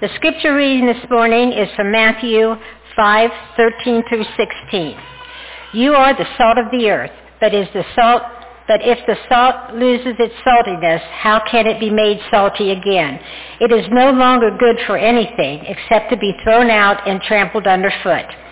The scripture reading this morning is from Matthew 5:13 through 16. You are the salt of the earth, but is the salt but if the salt loses its saltiness, how can it be made salty again? It is no longer good for anything except to be thrown out and trampled underfoot.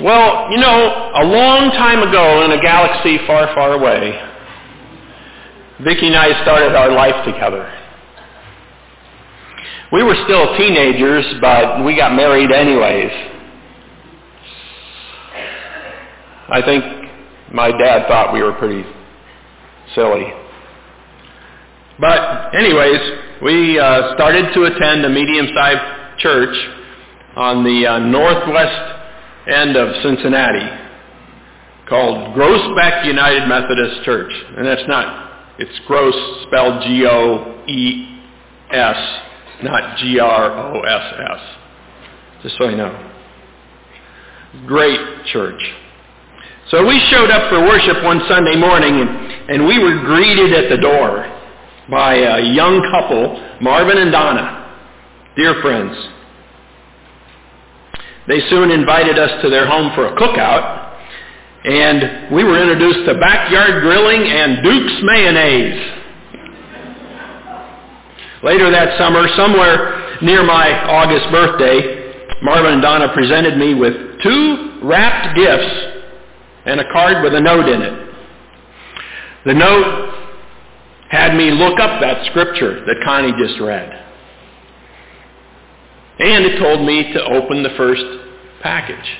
Well, you know, a long time ago in a galaxy far, far away, Vicki and I started our life together. We were still teenagers, but we got married anyways. I think my dad thought we were pretty silly. But anyways, we uh, started to attend a medium-sized church on the uh, northwest end of Cincinnati called Groesbeck United Methodist Church. And that's not, it's Gross spelled G-O-E-S, not G-R-O-S-S. Just so you know. Great church. So we showed up for worship one Sunday morning, and, and we were greeted at the door by a young couple, Marvin and Donna, dear friends. They soon invited us to their home for a cookout, and we were introduced to backyard grilling and Duke's mayonnaise. Later that summer, somewhere near my August birthday, Marvin and Donna presented me with two wrapped gifts and a card with a note in it. The note had me look up that scripture that Connie just read. And it told me to open the first package.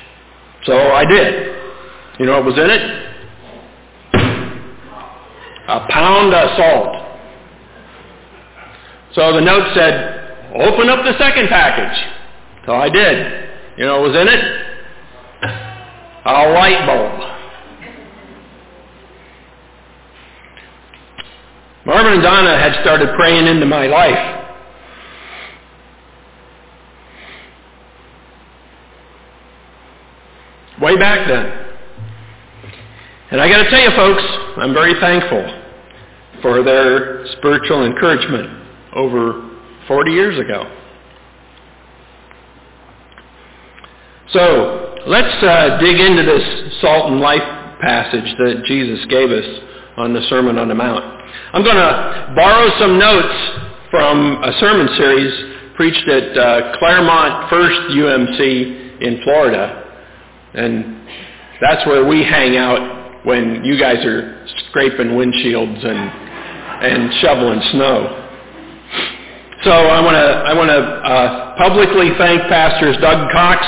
So I did. You know what was in it? A pound of salt. So the note said, open up the second package. So I did. You know what was in it? A light bulb. Marvin and Donna had started praying into my life. Way back then. And I got to tell you folks, I'm very thankful for their spiritual encouragement over 40 years ago. So let's uh, dig into this salt and light passage that Jesus gave us on the Sermon on the Mount. I'm going to borrow some notes from a sermon series preached at uh, Clermont First UMC in Florida. And that's where we hang out when you guys are scraping windshields and, and shoveling snow. So I want to I want to uh, publicly thank pastors Doug Cox,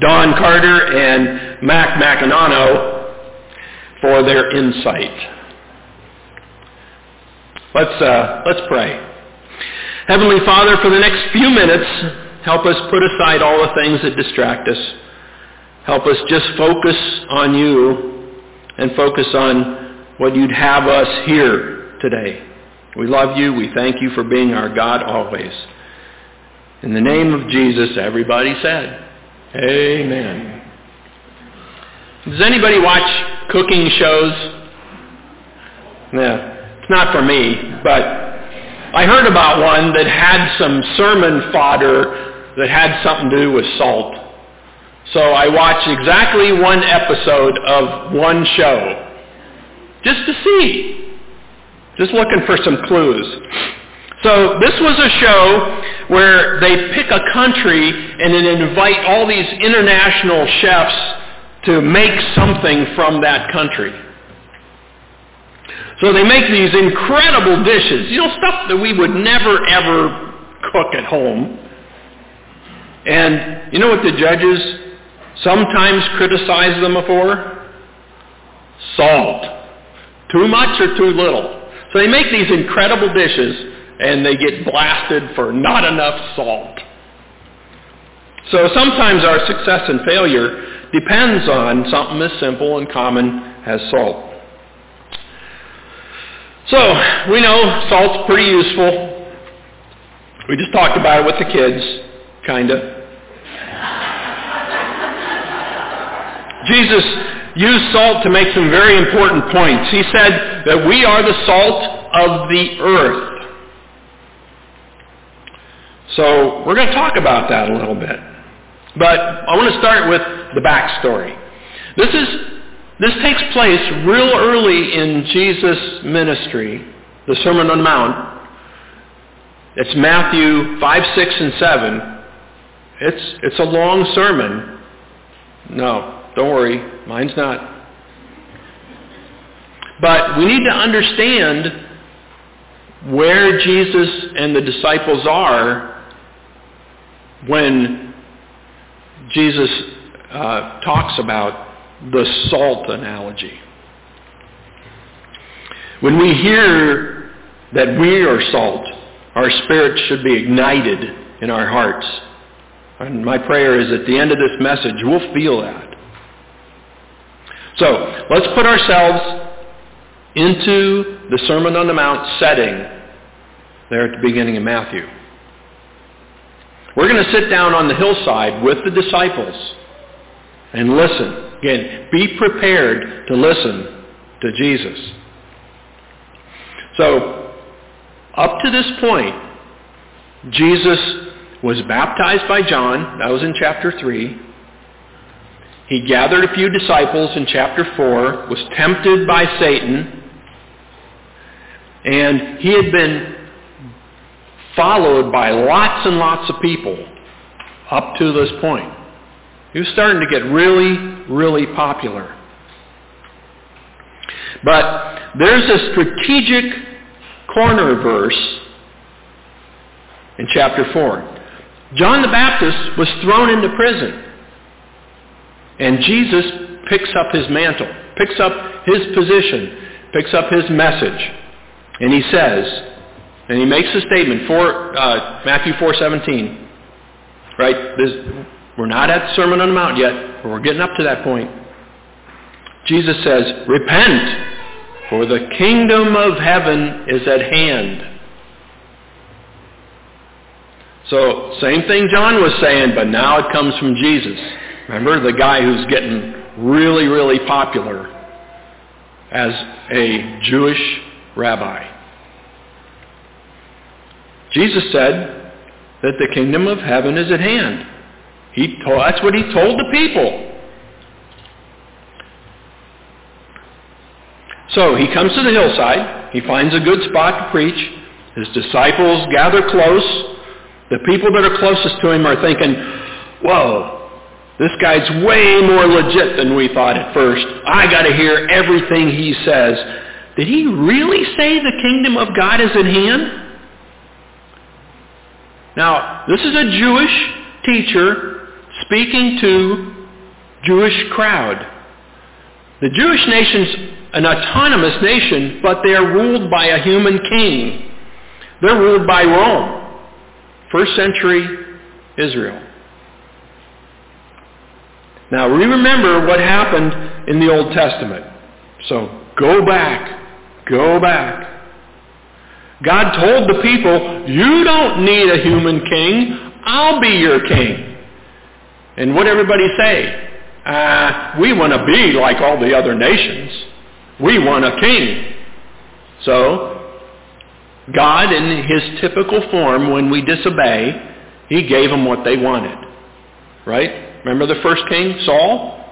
Don Carter, and Mac Macanano for their insight. Let's, uh, let's pray. Heavenly Father, for the next few minutes, help us put aside all the things that distract us. Help us just focus on you and focus on what you'd have us hear today. We love you. We thank you for being our God always. In the name of Jesus, everybody said, Amen. Does anybody watch cooking shows? Yeah it's not for me, but I heard about one that had some sermon fodder that had something to do with salt. So I watched exactly one episode of one show just to see, just looking for some clues. So this was a show where they pick a country and then invite all these international chefs to make something from that country. So they make these incredible dishes, you know, stuff that we would never ever cook at home. And you know what the judges sometimes criticize them for? Salt. Too much or too little. So they make these incredible dishes and they get blasted for not enough salt. So sometimes our success and failure depends on something as simple and common as salt. So we know salt's pretty useful. We just talked about it with the kids, kinda. Jesus used salt to make some very important points. He said that we are the salt of the earth. So we're going to talk about that a little bit. But I want to start with the backstory. This is this takes place real early in Jesus' ministry, the Sermon on the Mount. It's Matthew 5, 6, and 7. It's, it's a long sermon. No, don't worry, mine's not. But we need to understand where Jesus and the disciples are when Jesus uh, talks about the salt analogy. When we hear that we are salt, our spirits should be ignited in our hearts. And my prayer is at the end of this message, we'll feel that. So let's put ourselves into the Sermon on the Mount setting there at the beginning of Matthew. We're going to sit down on the hillside with the disciples and listen. Again, be prepared to listen to Jesus. So, up to this point, Jesus was baptized by John. That was in chapter 3. He gathered a few disciples in chapter 4, was tempted by Satan, and he had been followed by lots and lots of people up to this point. He was starting to get really, really popular. But there's a strategic corner verse in chapter 4. John the Baptist was thrown into prison. And Jesus picks up his mantle, picks up his position, picks up his message. And he says, and he makes a statement, for, uh, Matthew 4.17, right? This, we're not at the Sermon on the Mount yet, but we're getting up to that point. Jesus says, repent, for the kingdom of heaven is at hand. So, same thing John was saying, but now it comes from Jesus. Remember, the guy who's getting really, really popular as a Jewish rabbi. Jesus said that the kingdom of heaven is at hand. He told, that's what he told the people. So he comes to the hillside. He finds a good spot to preach. His disciples gather close. The people that are closest to him are thinking, whoa, this guy's way more legit than we thought at first. I got to hear everything he says. Did he really say the kingdom of God is at hand? Now, this is a Jewish teacher speaking to Jewish crowd. The Jewish nation's an autonomous nation, but they're ruled by a human king. They're ruled by Rome. First century Israel. Now we remember what happened in the Old Testament. So go back. Go back. God told the people, you don't need a human king. I'll be your king. And what everybody say? Uh, we want to be like all the other nations. We want a king. So, God in his typical form, when we disobey, he gave them what they wanted. Right? Remember the first king, Saul?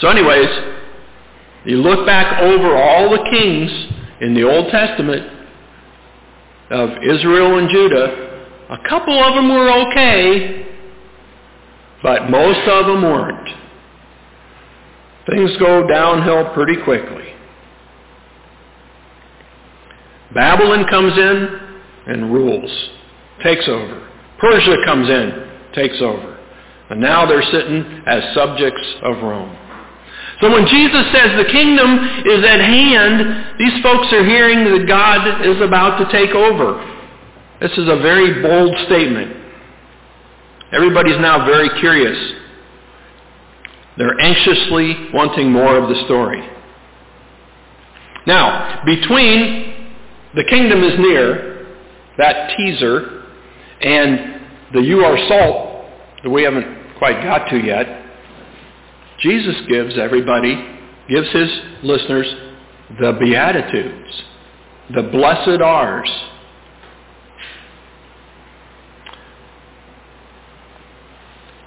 So anyways, you look back over all the kings in the Old Testament of Israel and Judah, a couple of them were okay, but most of them weren't. Things go downhill pretty quickly. Babylon comes in and rules, takes over. Persia comes in, takes over. And now they're sitting as subjects of Rome. So when Jesus says the kingdom is at hand, these folks are hearing that God is about to take over. This is a very bold statement. Everybody's now very curious. They're anxiously wanting more of the story. Now, between the kingdom is near, that teaser, and the you are salt that we haven't quite got to yet, Jesus gives everybody, gives his listeners the Beatitudes, the blessed R's.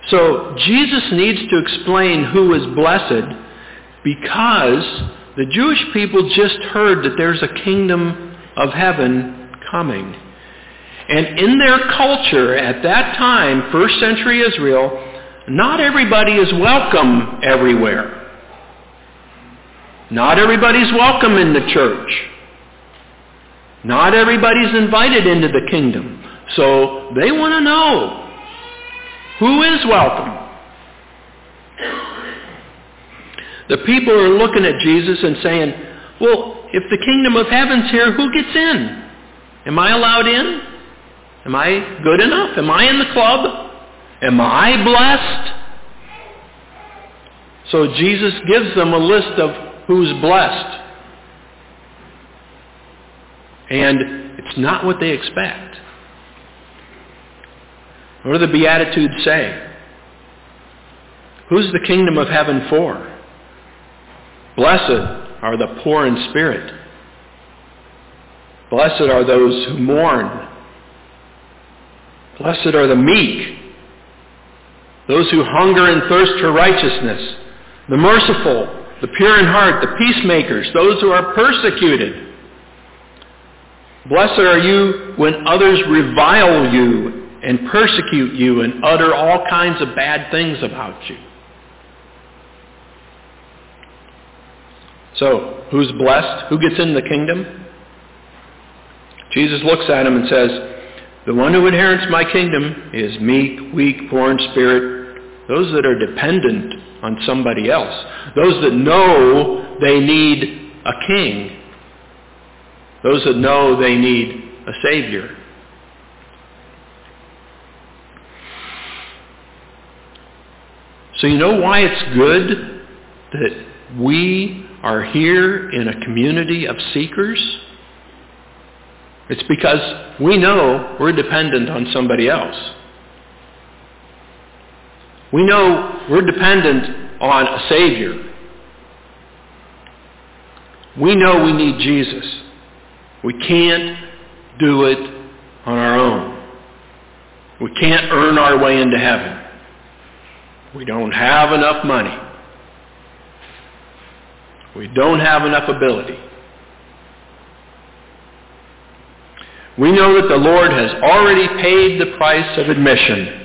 So Jesus needs to explain who is blessed because the Jewish people just heard that there's a kingdom of heaven coming. And in their culture at that time, first century Israel, not everybody is welcome everywhere. Not everybody's welcome in the church. Not everybody's invited into the kingdom. So they want to know who is welcome. The people are looking at Jesus and saying, well, if the kingdom of heaven's here, who gets in? Am I allowed in? Am I good enough? Am I in the club? Am I blessed? So Jesus gives them a list of who's blessed. And it's not what they expect. What do the Beatitudes say? Who's the kingdom of heaven for? Blessed are the poor in spirit. Blessed are those who mourn. Blessed are the meek, those who hunger and thirst for righteousness, the merciful, the pure in heart, the peacemakers, those who are persecuted. Blessed are you when others revile you and persecute you and utter all kinds of bad things about you. So, who's blessed? Who gets in the kingdom? Jesus looks at him and says, the one who inherits my kingdom is meek, weak, poor in spirit, those that are dependent on somebody else. Those that know they need a king. Those that know they need a savior. So you know why it's good that we are here in a community of seekers? It's because we know we're dependent on somebody else. We know we're dependent on a Savior. We know we need Jesus. We can't do it on our own. We can't earn our way into heaven. We don't have enough money. We don't have enough ability. We know that the Lord has already paid the price of admission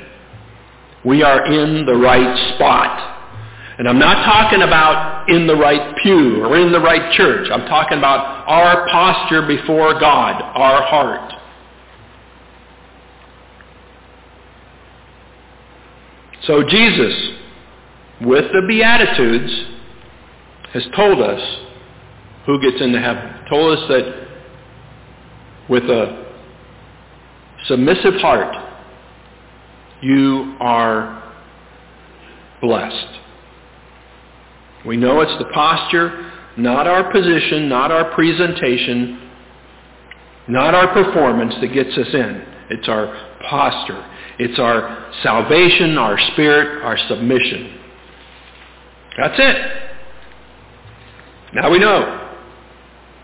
we are in the right spot. And I'm not talking about in the right pew or in the right church. I'm talking about our posture before God, our heart. So Jesus, with the Beatitudes, has told us who gets into heaven. Told us that with a submissive heart, you are blessed. We know it's the posture, not our position, not our presentation, not our performance that gets us in. It's our posture. It's our salvation, our spirit, our submission. That's it. Now we know.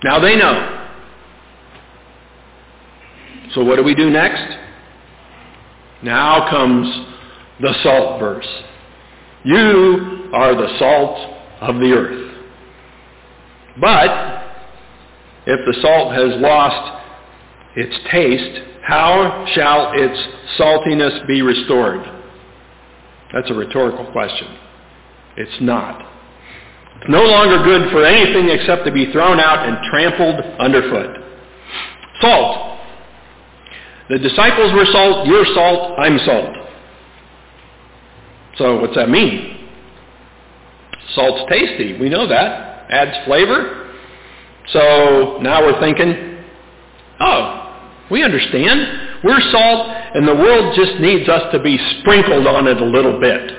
Now they know. So what do we do next? Now comes the salt verse. You are the salt of the earth. But if the salt has lost its taste, how shall its saltiness be restored? That's a rhetorical question. It's not. It's no longer good for anything except to be thrown out and trampled underfoot. Salt the disciples were salt, you're salt, I'm salt. So what's that mean? Salt's tasty. We know that. Adds flavor. So now we're thinking, oh, we understand. We're salt and the world just needs us to be sprinkled on it a little bit.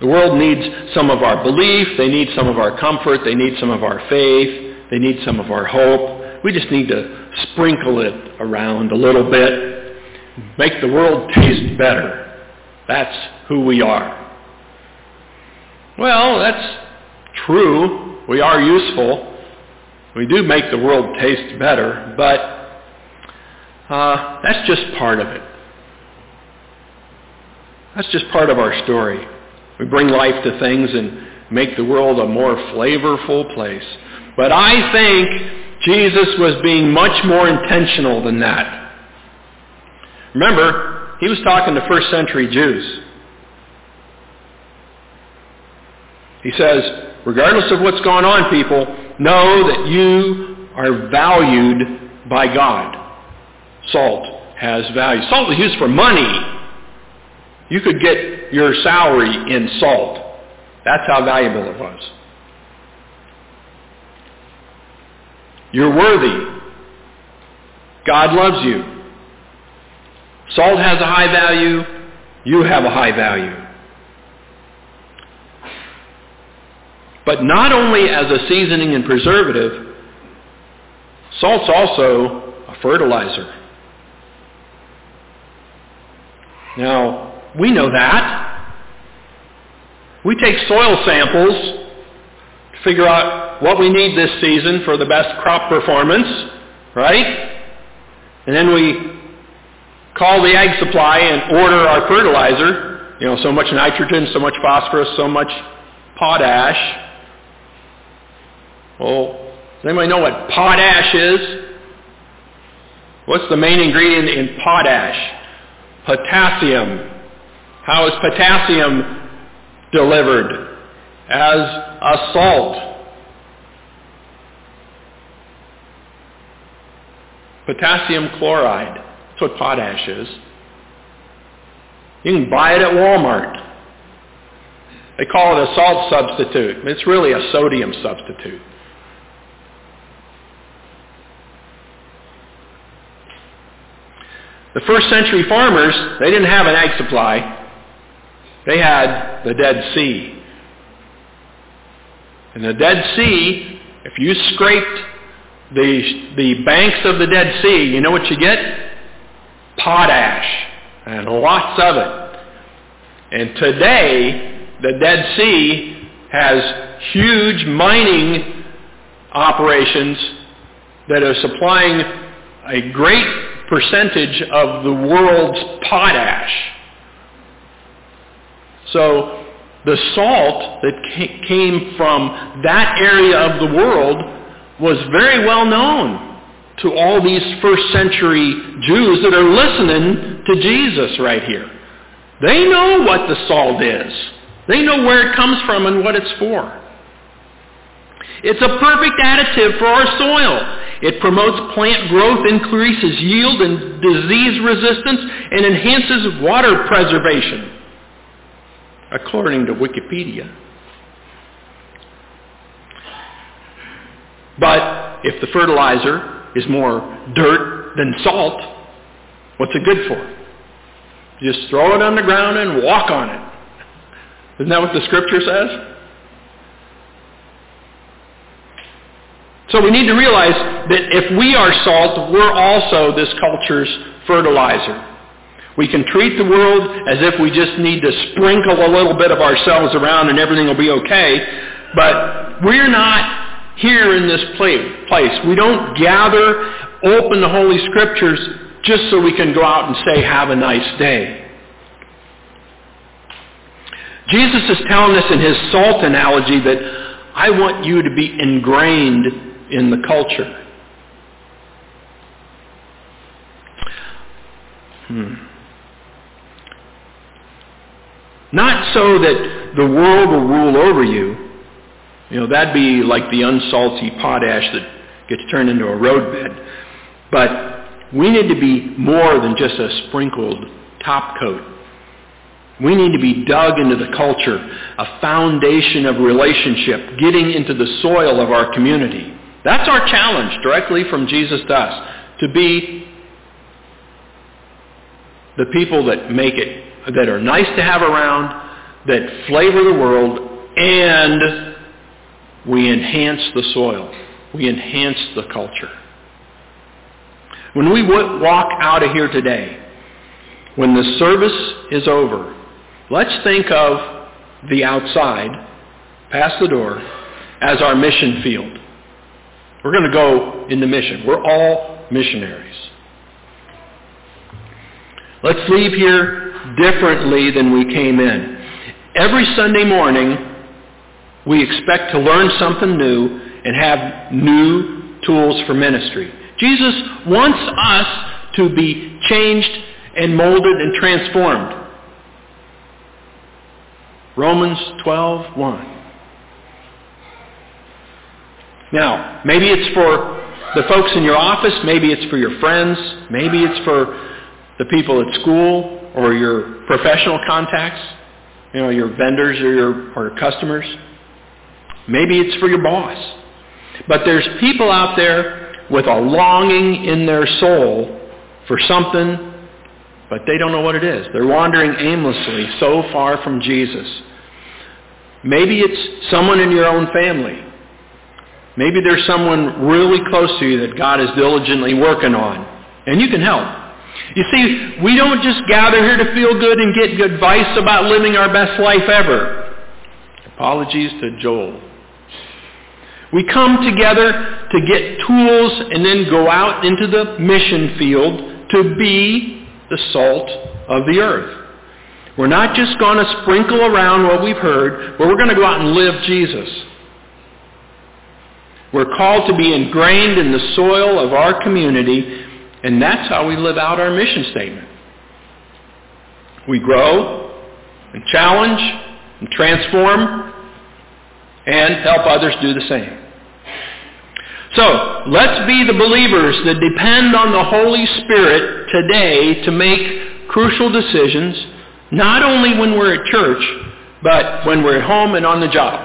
The world needs some of our belief, they need some of our comfort, they need some of our faith, they need some of our hope. We just need to sprinkle it around a little bit, make the world taste better. That's who we are. Well, that's true. We are useful. We do make the world taste better, but uh, that's just part of it. That's just part of our story. We bring life to things and make the world a more flavorful place. But I think Jesus was being much more intentional than that. Remember, he was talking to first century Jews. He says, regardless of what's going on, people, know that you are valued by God. Salt has value. Salt is used for money. You could get your salary in salt. That's how valuable it was. You're worthy. God loves you. Salt has a high value. You have a high value. But not only as a seasoning and preservative, salt's also a fertilizer. Now, we know that. We take soil samples to figure out what we need this season for the best crop performance, right? And then we call the ag supply and order our fertilizer, you know, so much nitrogen, so much phosphorus, so much potash. Well, does anybody know what potash is? What's the main ingredient in potash? Potassium. How is potassium delivered? As a salt. Potassium chloride. That's what potash is. You can buy it at Walmart. They call it a salt substitute. But it's really a sodium substitute. The first century farmers, they didn't have an ag supply. They had the Dead Sea. And the Dead Sea, if you scraped the, the banks of the Dead Sea, you know what you get? Potash. And lots of it. And today, the Dead Sea has huge mining operations that are supplying a great percentage of the world's potash. So the salt that came from that area of the world was very well known to all these first century Jews that are listening to Jesus right here. They know what the salt is. They know where it comes from and what it's for. It's a perfect additive for our soil. It promotes plant growth, increases yield and disease resistance, and enhances water preservation, according to Wikipedia. But if the fertilizer is more dirt than salt, what's it good for? Just throw it on the ground and walk on it. Isn't that what the scripture says? So we need to realize that if we are salt, we're also this culture's fertilizer. We can treat the world as if we just need to sprinkle a little bit of ourselves around and everything will be okay. But we're not here in this place. We don't gather, open the Holy Scriptures just so we can go out and say, have a nice day. Jesus is telling us in his salt analogy that I want you to be ingrained in the culture. Hmm. Not so that the world will rule over you. You know, that'd be like the unsalty potash that gets turned into a roadbed. But we need to be more than just a sprinkled top coat. We need to be dug into the culture, a foundation of relationship, getting into the soil of our community. That's our challenge directly from Jesus to us, to be the people that make it, that are nice to have around, that flavor the world, and we enhance the soil. We enhance the culture. When we walk out of here today, when the service is over, let's think of the outside, past the door, as our mission field. We're going to go into mission. We're all missionaries. Let's leave here differently than we came in. Every Sunday morning, we expect to learn something new and have new tools for ministry. Jesus wants us to be changed and molded and transformed. Romans 12, 1. Now, maybe it's for the folks in your office, maybe it's for your friends, maybe it's for the people at school or your professional contacts, you know, your vendors or your or customers. Maybe it's for your boss. But there's people out there with a longing in their soul for something, but they don't know what it is. They're wandering aimlessly so far from Jesus. Maybe it's someone in your own family. Maybe there's someone really close to you that God is diligently working on, and you can help. You see, we don't just gather here to feel good and get good advice about living our best life ever. Apologies to Joel. We come together to get tools and then go out into the mission field to be the salt of the earth. We're not just going to sprinkle around what we've heard, but we're going to go out and live Jesus. We're called to be ingrained in the soil of our community, and that's how we live out our mission statement. We grow and challenge and transform and help others do the same. So, let's be the believers that depend on the Holy Spirit today to make crucial decisions, not only when we're at church, but when we're at home and on the job.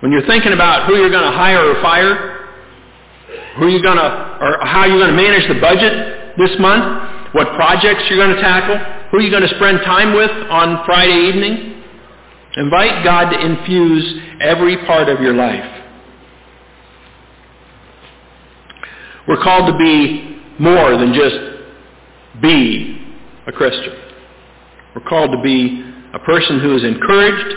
When you're thinking about who you're going to hire or fire, who you're going to, or how you're going to manage the budget this month, what projects you're going to tackle, who you're going to spend time with on Friday evening, invite God to infuse every part of your life. We're called to be more than just be a Christian. We're called to be a person who is encouraged,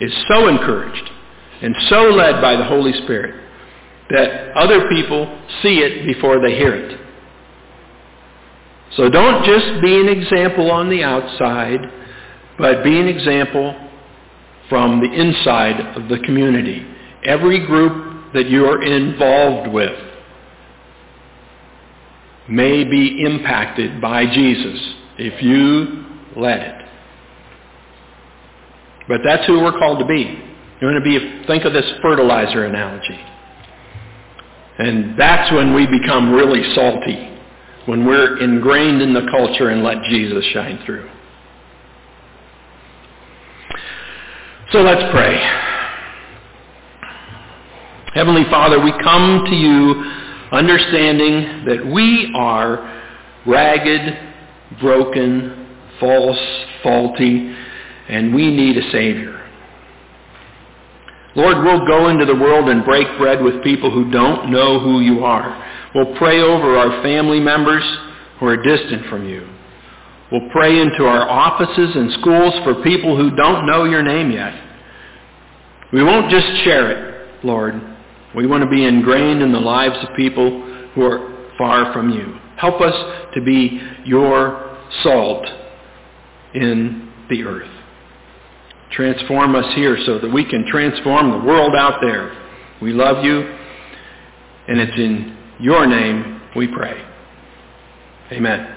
is so encouraged, and so led by the Holy Spirit that other people see it before they hear it. So don't just be an example on the outside, but be an example from the inside of the community. Every group that you're involved with may be impacted by Jesus if you let it. But that's who we're called to be. You're going to be, think of this fertilizer analogy. And that's when we become really salty, when we're ingrained in the culture and let Jesus shine through. So let's pray. Heavenly Father, we come to you understanding that we are ragged, broken, false, faulty, and we need a Savior. Lord, we'll go into the world and break bread with people who don't know who you are. We'll pray over our family members who are distant from you. We'll pray into our offices and schools for people who don't know your name yet. We won't just share it, Lord. We want to be ingrained in the lives of people who are far from you. Help us to be your salt in the earth. Transform us here so that we can transform the world out there. We love you, and it's in your name we pray. Amen.